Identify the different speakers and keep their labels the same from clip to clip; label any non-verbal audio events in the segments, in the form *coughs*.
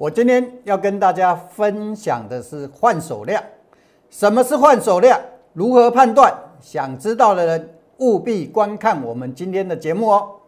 Speaker 1: 我今天要跟大家分享的是换手量。什么是换手量？如何判断？想知道的人务必观看我们今天的节目哦。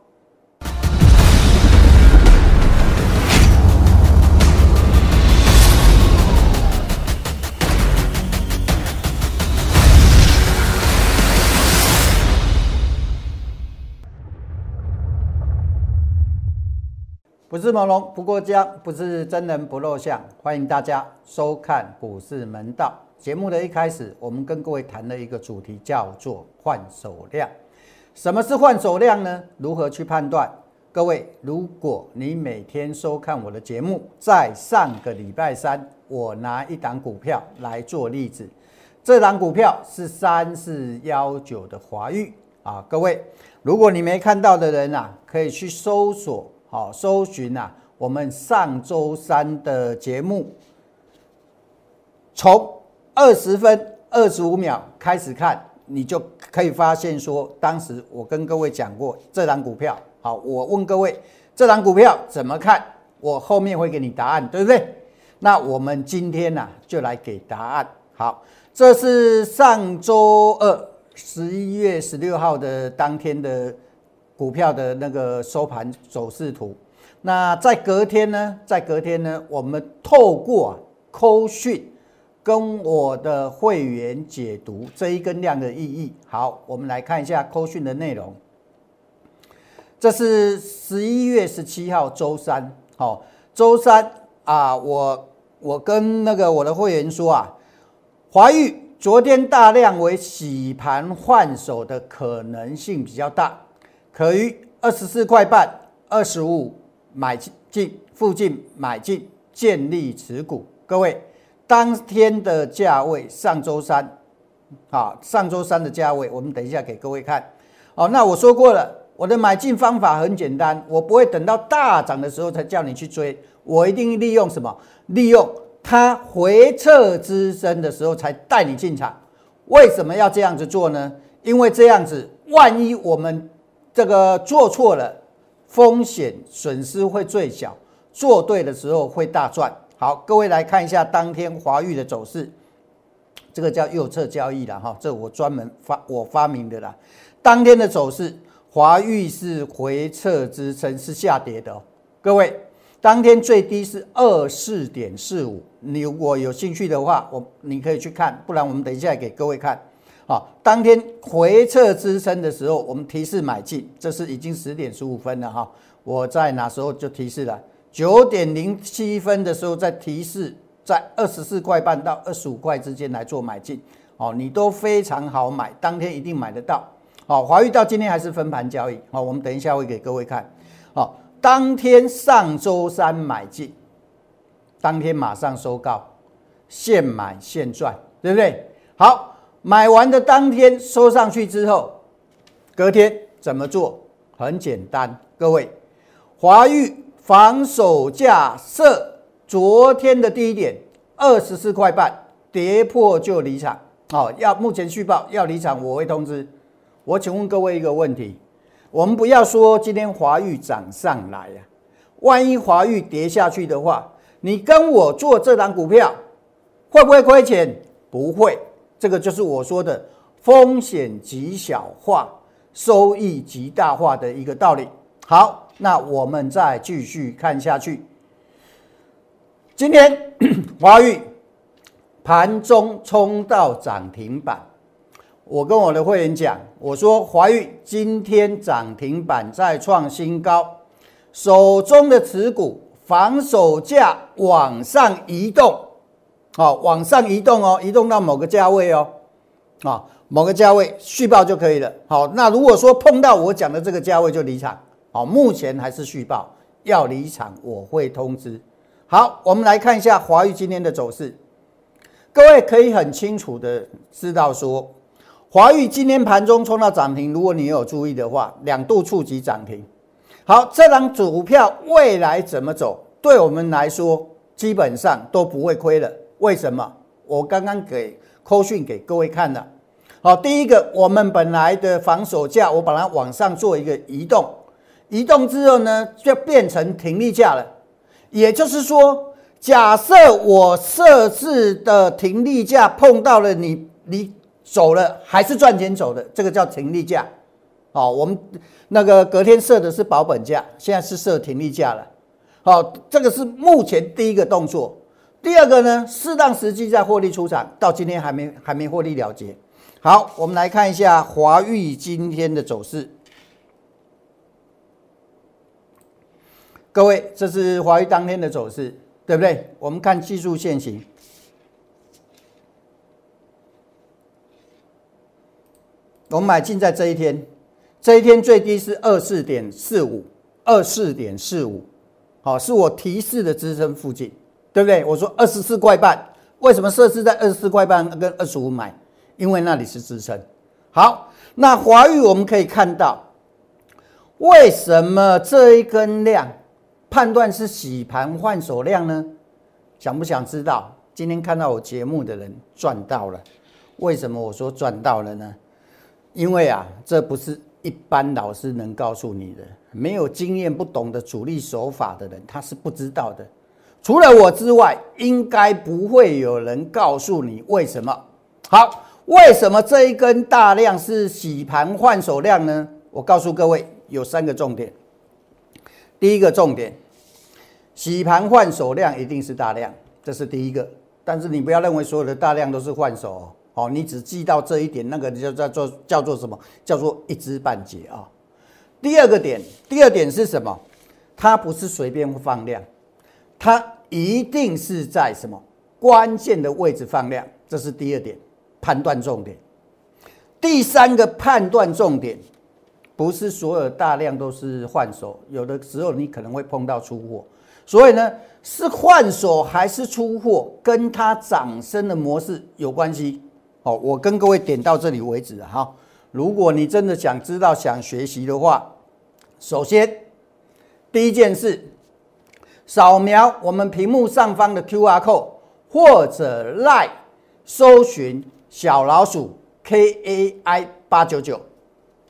Speaker 1: 不是朦胧不过江，不是真人不露相。欢迎大家收看股市门道节目的一开始，我们跟各位谈了一个主题，叫做换手量。什么是换手量呢？如何去判断？各位，如果你每天收看我的节目，在上个礼拜三，我拿一档股票来做例子，这档股票是三四幺九的华玉啊。各位，如果你没看到的人啊，可以去搜索。好，搜寻啊，我们上周三的节目，从二十分二十五秒开始看，你就可以发现说，当时我跟各位讲过这档股票。好，我问各位，这档股票怎么看？我后面会给你答案，对不对？那我们今天呢，就来给答案。好，这是上周二十一月十六号的当天的。股票的那个收盘走势图，那在隔天呢？在隔天呢？我们透过啊扣讯跟我的会员解读这一根量的意义。好，我们来看一下扣讯的内容。这是十一月十七号周三，好，周三啊，我我跟那个我的会员说啊，华玉昨天大量为洗盘换手的可能性比较大。可于二十四块半、二十五买进附近买进建立持股。各位，当天的价位上周三，啊，上周三的价位，我们等一下给各位看。好，那我说过了，我的买进方法很简单，我不会等到大涨的时候才叫你去追，我一定利用什么？利用它回撤之深的时候才带你进场。为什么要这样子做呢？因为这样子，万一我们这个做错了，风险损失会最小；做对的时候会大赚。好，各位来看一下当天华玉的走势，这个叫右侧交易了哈，这我专门发我发明的啦。当天的走势，华玉是回撤支撑，是下跌的。各位，当天最低是二四点四五，你如果有兴趣的话，我你可以去看，不然我们等一下给各位看。好，当天回撤支撑的时候，我们提示买进，这是已经十点十五分了哈。我在哪时候就提示了？九点零七分的时候再提示，在二十四块半到二十五块之间来做买进。哦，你都非常好买，当天一定买得到。好，华裕到今天还是分盘交易。好，我们等一下会给各位看。好，当天上周三买进，当天马上收高，现买现赚，对不对？好。买完的当天收上去之后，隔天怎么做？很简单，各位，华玉防守价设昨天的低点二十四块半，跌破就离场。好，要目前续报要离场，我会通知。我请问各位一个问题：我们不要说今天华玉涨上来呀，万一华玉跌下去的话，你跟我做这档股票会不会亏钱？不会。这个就是我说的风险极小化、收益极大化的一个道理。好，那我们再继续看下去。今天 *coughs* 华玉盘中冲到涨停板，我跟我的会员讲，我说华玉今天涨停板再创新高，手中的持股防守价往上移动。好，往上移动哦，移动到某个价位哦，啊，某个价位续报就可以了。好，那如果说碰到我讲的这个价位就离场。好，目前还是续报，要离场我会通知。好，我们来看一下华玉今天的走势。各位可以很清楚的知道说，华玉今天盘中冲到涨停，如果你有注意的话，两度触及涨停。好，这张股票未来怎么走，对我们来说基本上都不会亏了。为什么？我刚刚给扣讯给各位看了。好，第一个，我们本来的防守价，我把它往上做一个移动，移动之后呢，就变成停利价了。也就是说，假设我设置的停利价碰到了你，你走了还是赚钱走的，这个叫停利价。好，我们那个隔天设的是保本价，现在是设停利价了。好，这个是目前第一个动作。第二个呢，适当时机再获利出场，到今天还没还没获利了结。好，我们来看一下华玉今天的走势。各位，这是华玉当天的走势，对不对？我们看技术线型。我们买进在这一天。这一天最低是二四点四五，二四点四五，好，是我提示的支撑附近，对不对？我说二十四块半，为什么设置在二十四块半跟二十五买？因为那里是支撑。好，那华玉我们可以看到，为什么这一根量判断是洗盘换手量呢？想不想知道？今天看到我节目的人赚到了，为什么我说赚到了呢？因为啊，这不是。一般老师能告诉你的，没有经验、不懂得主力手法的人，他是不知道的。除了我之外，应该不会有人告诉你为什么。好，为什么这一根大量是洗盘换手量呢？我告诉各位，有三个重点。第一个重点，洗盘换手量一定是大量，这是第一个。但是你不要认为所有的大量都是换手。哦，你只记到这一点，那个叫叫做叫做什么？叫做一知半解啊。第二个点，第二点是什么？它不是随便放量，它一定是在什么关键的位置放量，这是第二点判断重点。第三个判断重点，不是所有大量都是换手，有的时候你可能会碰到出货，所以呢，是换手还是出货，跟它涨升的模式有关系。好，我跟各位点到这里为止哈。如果你真的想知道、想学习的话，首先第一件事，扫描我们屏幕上方的 Q R code，或者 Line 搜寻小老鼠 K A I 八九九，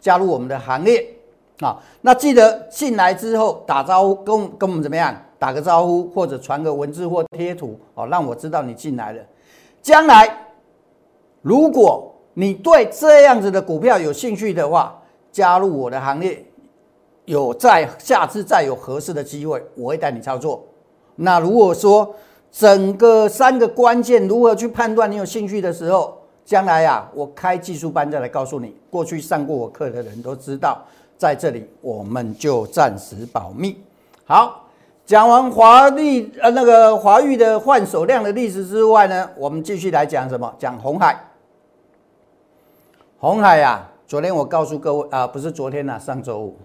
Speaker 1: 加入我们的行列啊。那记得进来之后打招呼，跟跟我们怎么样打个招呼，或者传个文字或贴图哦，让我知道你进来了。将来。如果你对这样子的股票有兴趣的话，加入我的行列，有在下次再有合适的机会，我会带你操作。那如果说整个三个关键如何去判断你有兴趣的时候，将来啊，我开技术班再来告诉你。过去上过我课的人都知道，在这里我们就暂时保密。好，讲完华丽呃那个华玉的换手量的历史之外呢，我们继续来讲什么？讲红海。红海呀，昨天我告诉各位啊，不是昨天呐，上周五，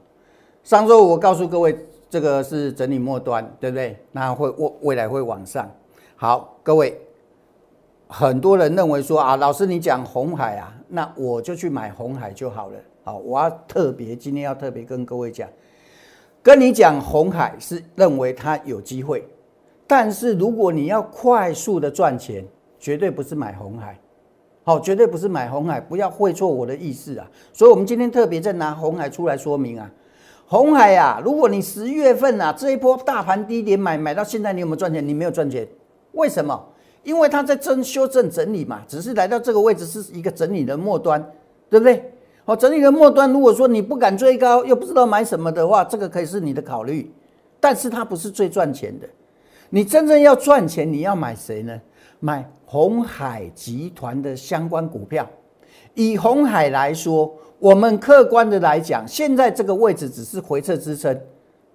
Speaker 1: 上周五我告诉各位，这个是整理末端，对不对？那会未未来会往上。好，各位，很多人认为说啊，老师你讲红海啊，那我就去买红海就好了。好，我要特别今天要特别跟各位讲，跟你讲红海是认为它有机会，但是如果你要快速的赚钱，绝对不是买红海。好，绝对不是买红海，不要会错我的意思啊！所以，我们今天特别在拿红海出来说明啊。红海呀，如果你十月份啊这一波大盘低点买，买到现在你有没有赚钱？你没有赚钱，为什么？因为它在真修正整理嘛，只是来到这个位置是一个整理的末端，对不对？好，整理的末端，如果说你不敢追高，又不知道买什么的话，这个可以是你的考虑，但是它不是最赚钱的。你真正要赚钱，你要买谁呢？买红海集团的相关股票，以红海来说，我们客观的来讲，现在这个位置只是回撤支撑，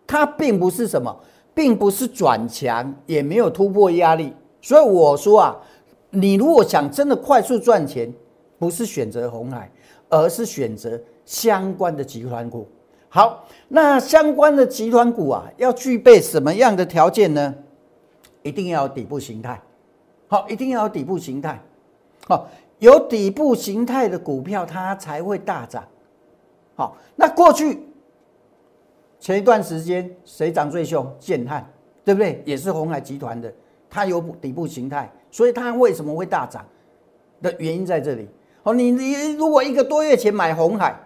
Speaker 1: 它并不是什么，并不是转强，也没有突破压力。所以我说啊，你如果想真的快速赚钱，不是选择红海，而是选择相关的集团股。好，那相关的集团股啊，要具备什么样的条件呢？一定要有底部形态。好，一定要有底部形态。好，有底部形态的股票，它才会大涨。好，那过去前一段时间谁涨最凶？建汉，对不对？也是红海集团的，它有底部形态，所以它为什么会大涨的原因在这里。好，你你如果一个多月前买红海，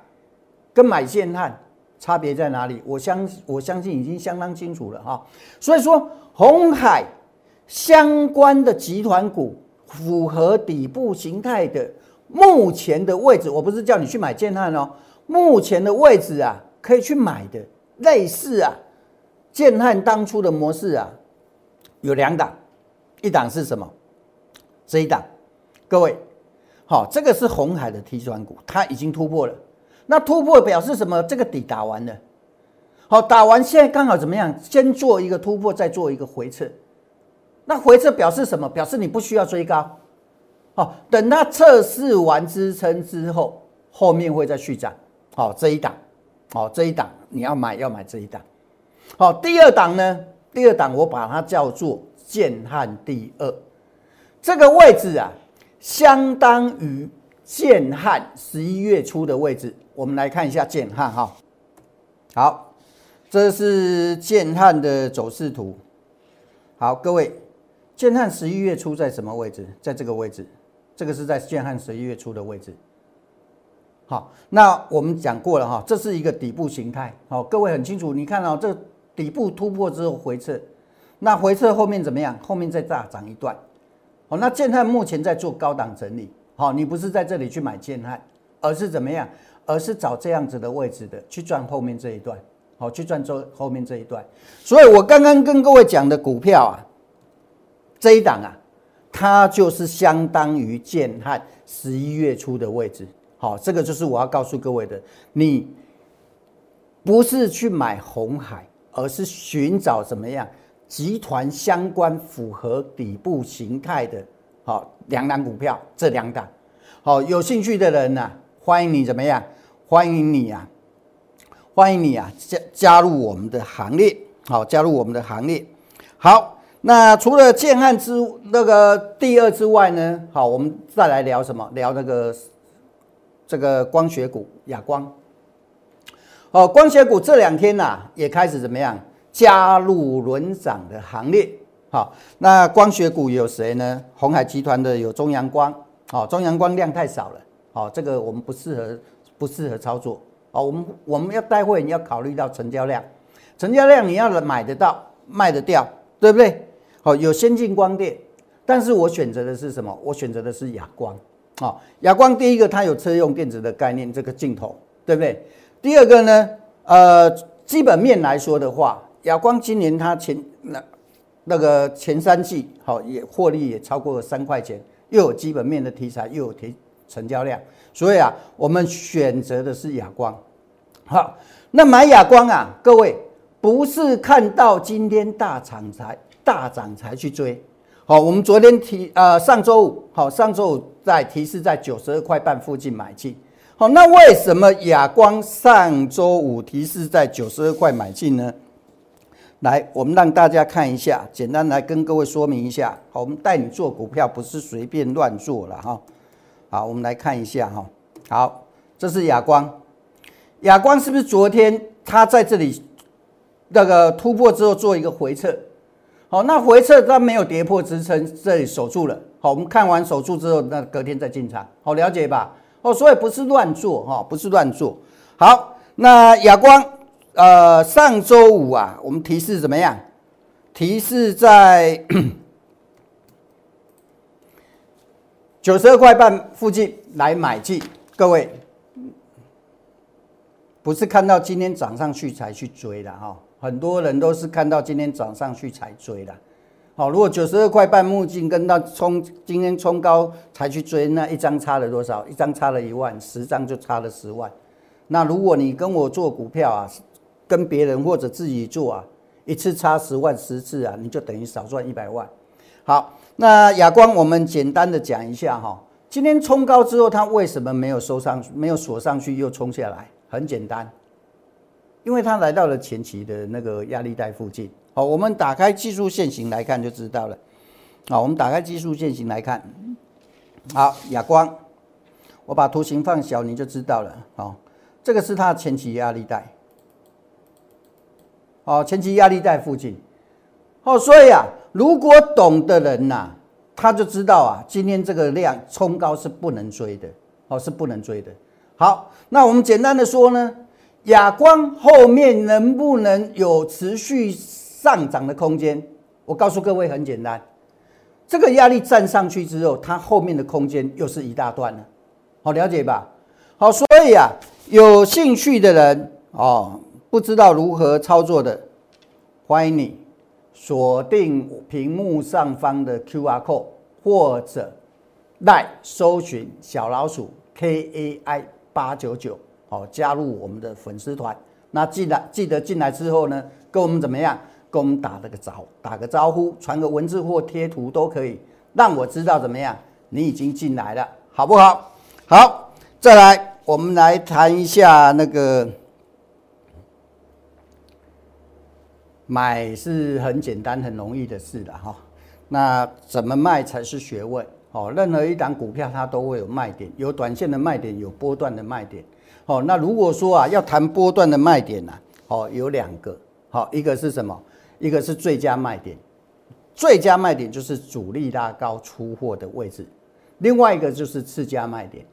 Speaker 1: 跟买建汉差别在哪里？我相我相信已经相当清楚了哈。所以说红海。相关的集团股符合底部形态的目前的位置，我不是叫你去买建汉哦，目前的位置啊，可以去买的类似啊，建汉当初的模式啊，有两档，一档是什么？这一档，各位，好，这个是红海的 T 转股，它已经突破了。那突破表示什么？这个底打完了。好，打完现在刚好怎么样？先做一个突破，再做一个回撤。那回撤表示什么？表示你不需要追高。好，等它测试完支撑之后，后面会再续涨。好，这一档，好，这一档你要买要买这一档。好，第二档呢？第二档我把它叫做建汉第二。这个位置啊，相当于建汉十一月初的位置。我们来看一下建汉哈。好，这是建汉的走势图。好，各位，建汉十一月初在什么位置？在这个位置。这个是在建汉十一月初的位置。好，那我们讲过了哈，这是一个底部形态。好，各位很清楚，你看到这底部突破之后回撤，那回撤后面怎么样？后面再大涨一段。好，那建汉目前在做高档整理，好，你不是在这里去买建汉，而是怎么样？而是找这样子的位置的去赚后面这一段，好，去赚这后面这一段。所以我刚刚跟各位讲的股票啊，这一档啊，它就是相当于建汉十一月初的位置，好，这个就是我要告诉各位的，你不是去买红海，而是寻找怎么样？集团相关符合底部形态的，好两档股票，这两档，好有兴趣的人呢，欢迎你怎么样？欢迎你啊，欢迎你啊，加加入我们的行列，好加入我们的行列。好，那除了建汉之那个第二之外呢，好，我们再来聊什么？聊那个这个光学股，亚光。哦，光学股这两天呐，也开始怎么样？加入轮涨的行列，好，那光学股有谁呢？红海集团的有中阳光，好，中阳光量太少了，好，这个我们不适合，不适合操作，好，我们我们要待会你要考虑到成交量，成交量你要买得到，卖得掉，对不对？好，有先进光电，但是我选择的是什么？我选择的是亚光，好，亚光第一个它有车用电子的概念，这个镜头，对不对？第二个呢，呃，基本面来说的话。亚光今年它前那那个前三季好也获利也超过了三块钱，又有基本面的题材，又有提成交量，所以啊，我们选择的是亚光。好，那买亚光啊，各位不是看到今天大涨才大涨才去追。好，我们昨天提呃上周五好上周五在提示在九十二块半附近买进。好，那为什么亚光上周五提示在九十二块买进呢？来，我们让大家看一下，简单来跟各位说明一下。好，我们带你做股票，不是随便乱做了哈。好，我们来看一下哈。好，这是亚光，亚光是不是昨天它在这里那个突破之后做一个回撤？好，那回撤它没有跌破支撑，这里守住了。好，我们看完守住之后，那隔天再进场。好，了解吧？哦，所以不是乱做哈，不是乱做。好，那亚光。呃，上周五啊，我们提示怎么样？提示在 *coughs* 九十二块半附近来买进。各位，不是看到今天涨上去才去追的哈，很多人都是看到今天涨上去才追的。好，如果九十二块半目镜跟到冲今天冲高才去追，那一张差了多少？一张差了一万，十张就差了十万。那如果你跟我做股票啊？跟别人或者自己做啊，一次差十万十次啊，你就等于少赚一百万。好，那亚光我们简单的讲一下哈，今天冲高之后，它为什么没有收上，没有锁上去又冲下来？很简单，因为它来到了前期的那个压力带附近。好，我们打开技术线型来看就知道了。好，我们打开技术线型来看，好，亚光，我把图形放小你就知道了。好，这个是它的前期压力带。哦，前期压力带附近，哦，所以啊，如果懂的人呐，他就知道啊，今天这个量冲高是不能追的，哦，是不能追的。好，那我们简单的说呢，亚光后面能不能有持续上涨的空间？我告诉各位很简单，这个压力站上去之后，它后面的空间又是一大段了，好了解吧？好，所以啊，有兴趣的人哦，不知道如何操作的，欢迎你锁定屏幕上方的 Q R code 或者来搜寻小老鼠 K A I 八九九，哦，加入我们的粉丝团。那记得记得进来之后呢，跟我们怎么样？跟我们打了个招，打个招呼，传个文字或贴图都可以，让我知道怎么样？你已经进来了，好不好？好。再来，我们来谈一下那个买是很简单、很容易的事的哈。那怎么卖才是学问？哦，任何一档股票它都会有卖点，有短线的卖点，有波段的卖点。哦，那如果说啊要谈波段的卖点呢，哦，有两个，好，一个是什么？一个是最佳卖点，最佳卖点就是主力拉高出货的位置，另外一个就是次佳卖点。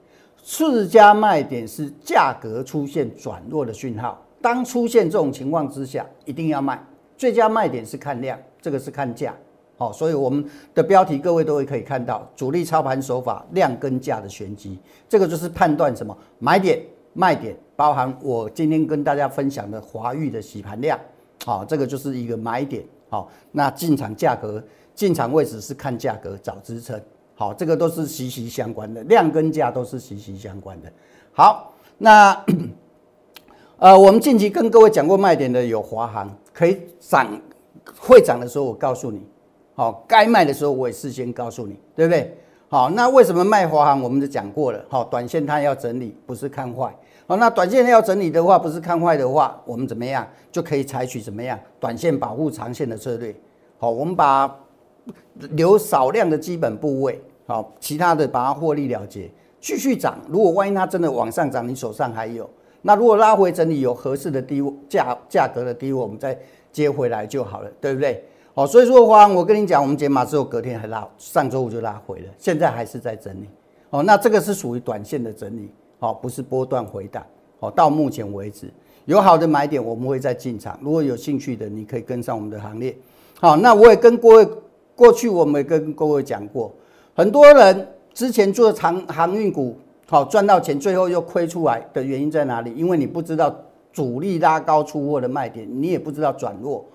Speaker 1: 次佳卖点是价格出现转弱的讯号，当出现这种情况之下，一定要卖。最佳卖点是看量，这个是看价。好，所以我们的标题各位都会可以看到，主力操盘手法量跟价的玄机，这个就是判断什么买点、卖点，包含我今天跟大家分享的华玉的洗盘量，好，这个就是一个买点。好，那进场价格、进场位置是看价格找支撑。好，这个都是息息相关的，量跟价都是息息相关的。好，那 *coughs* 呃，我们近期跟各位讲过卖点的有华航，可以涨，会涨的时候我告诉你，好，该卖的时候我也事先告诉你，对不对？好，那为什么卖华航？我们就讲过了，好，短线它要整理，不是看坏。好，那短线要整理的话，不是看坏的话，我们怎么样就可以采取怎么样短线保护长线的策略？好，我们把。留少量的基本部位，好，其他的把它获利了结，继续涨。如果万一它真的往上涨，你手上还有，那如果拉回整理有合适的低价价格的低位，我们再接回来就好了，对不对？好，所以说话，我跟你讲，我们解码之后隔天还拉，上周五就拉回了，现在还是在整理。哦，那这个是属于短线的整理，好，不是波段回档。好，到目前为止有好的买点，我们会再进场。如果有兴趣的，你可以跟上我们的行列。好，那我也跟各位。过去我们跟各位讲过，很多人之前做长航运股，好赚到钱，最后又亏出来的原因在哪里？因为你不知道主力拉高出货的卖点，你也不知道转弱，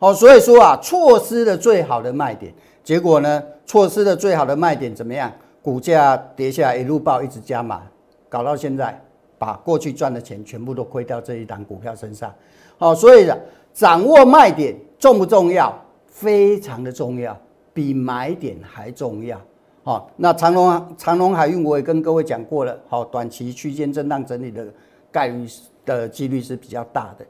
Speaker 1: 好，所以说啊，错失了最好的卖点，结果呢，错失了最好的卖点怎么样？股价跌下来一路爆，一直加码，搞到现在，把过去赚的钱全部都亏掉这一档股票身上，好，所以掌握卖点重不重要？非常的重要，比买点还重要。好，那长隆长隆海运我也跟各位讲过了。好，短期区间震荡整理的概率的几率是比较大的。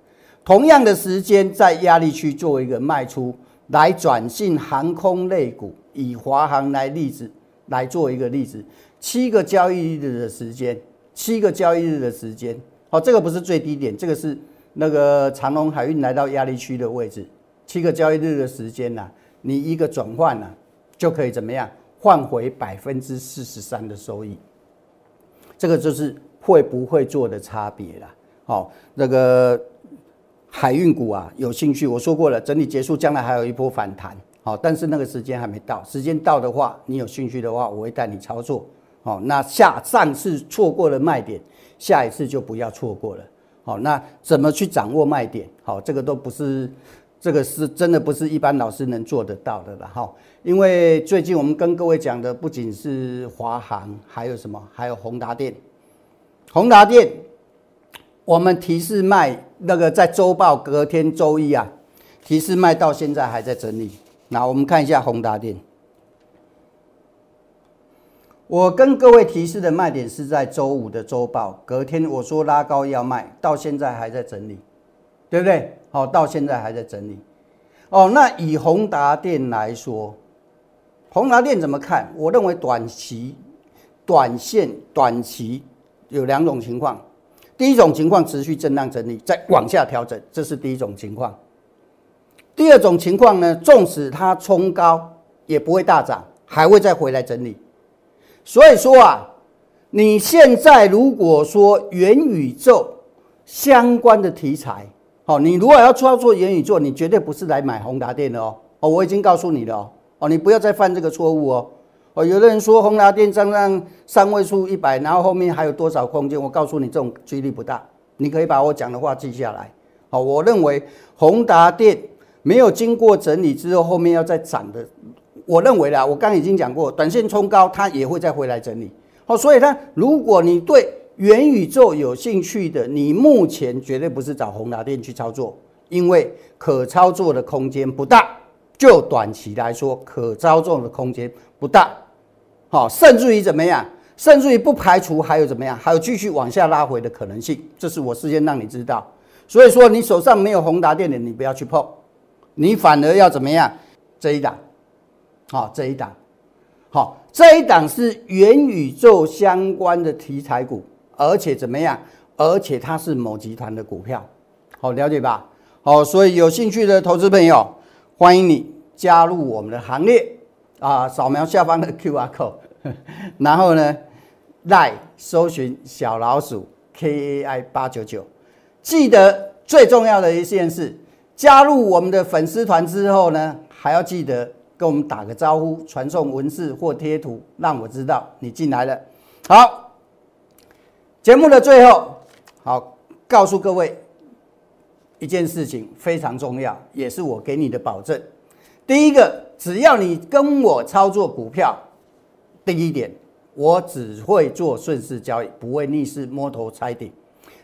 Speaker 1: 同样的时间在压力区做一个卖出，来转进航空类股，以华航来例子来做一个例子。七个交易日的时间，七个交易日的时间。好，这个不是最低点，这个是那个长隆海运来到压力区的位置。七个交易日的时间呢，你一个转换呢，就可以怎么样换回百分之四十三的收益？这个就是会不会做的差别了。好，那个海运股啊，有兴趣，我说过了，整理结束，将来还有一波反弹。好，但是那个时间还没到，时间到的话，你有兴趣的话，我会带你操作。好，那下上次错过了卖点，下一次就不要错过了。好，那怎么去掌握卖点？好，这个都不是。这个是真的不是一般老师能做得到的了哈，因为最近我们跟各位讲的不仅是华航，还有什么？还有宏达电。宏达电，我们提示卖那个在周报隔天周一啊，提示卖到现在还在整理。那我们看一下宏达电，我跟各位提示的卖点是在周五的周报隔天，我说拉高要卖，到现在还在整理，对不对？好，到现在还在整理。哦，那以宏达电来说，宏达电怎么看？我认为短期、短线、短期有两种情况。第一种情况，持续震荡整理，再往下调整，这是第一种情况。第二种情况呢，纵使它冲高，也不会大涨，还会再回来整理。所以说啊，你现在如果说元宇宙相关的题材，哦，你如果要操作元宇宙，你绝对不是来买宏达电的哦。哦，我已经告诉你了哦。哦，你不要再犯这个错误哦。哦，有的人说宏达电站上三位数一百，然后后面还有多少空间？我告诉你，这种几率不大。你可以把我讲的话记下来。好，我认为宏达电没有经过整理之后，后面要再涨的，我认为啦，我刚已经讲过，短线冲高它也会再回来整理。好，所以呢，如果你对元宇宙有兴趣的，你目前绝对不是找宏达电去操作，因为可操作的空间不大。就短期来说，可操作的空间不大。好，甚至于怎么样？甚至于不排除还有怎么样？还有继续往下拉回的可能性。这是我事先让你知道。所以说，你手上没有宏达电的，你不要去碰，你反而要怎么样？这一档，好，这一档，好，这一档是元宇宙相关的题材股，而且怎么样？而且它是某集团的股票，好了解吧？好，所以有兴趣的投资朋友，欢迎你加入我们的行列啊！扫描下方的 Q R code，*laughs* 然后呢，来搜寻小老鼠 K A I 八九九。记得最重要的一件事，加入我们的粉丝团之后呢，还要记得跟我们打个招呼，传送文字或贴图，让我知道你进来了。好，节目的最后，好告诉各位一件事情非常重要，也是我给你的保证。第一个，只要你跟我操作股票，第一点，我只会做顺势交易，不会逆势摸头猜顶。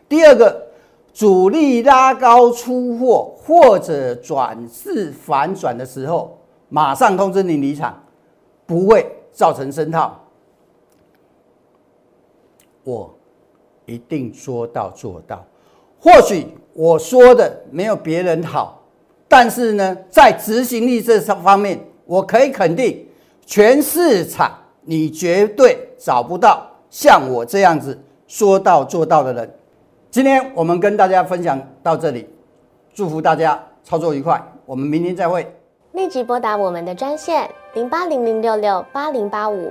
Speaker 1: 第二个。主力拉高出货或者转势反转的时候，马上通知你离场，不会造成声套。我一定说到做到。或许我说的没有别人好，但是呢，在执行力这上方面，我可以肯定，全市场你绝对找不到像我这样子说到做到的人。今天我们跟大家分享到这里，祝福大家操作愉快，我们明天再会。
Speaker 2: 立即拨打我们的专线零八零零六六八零八五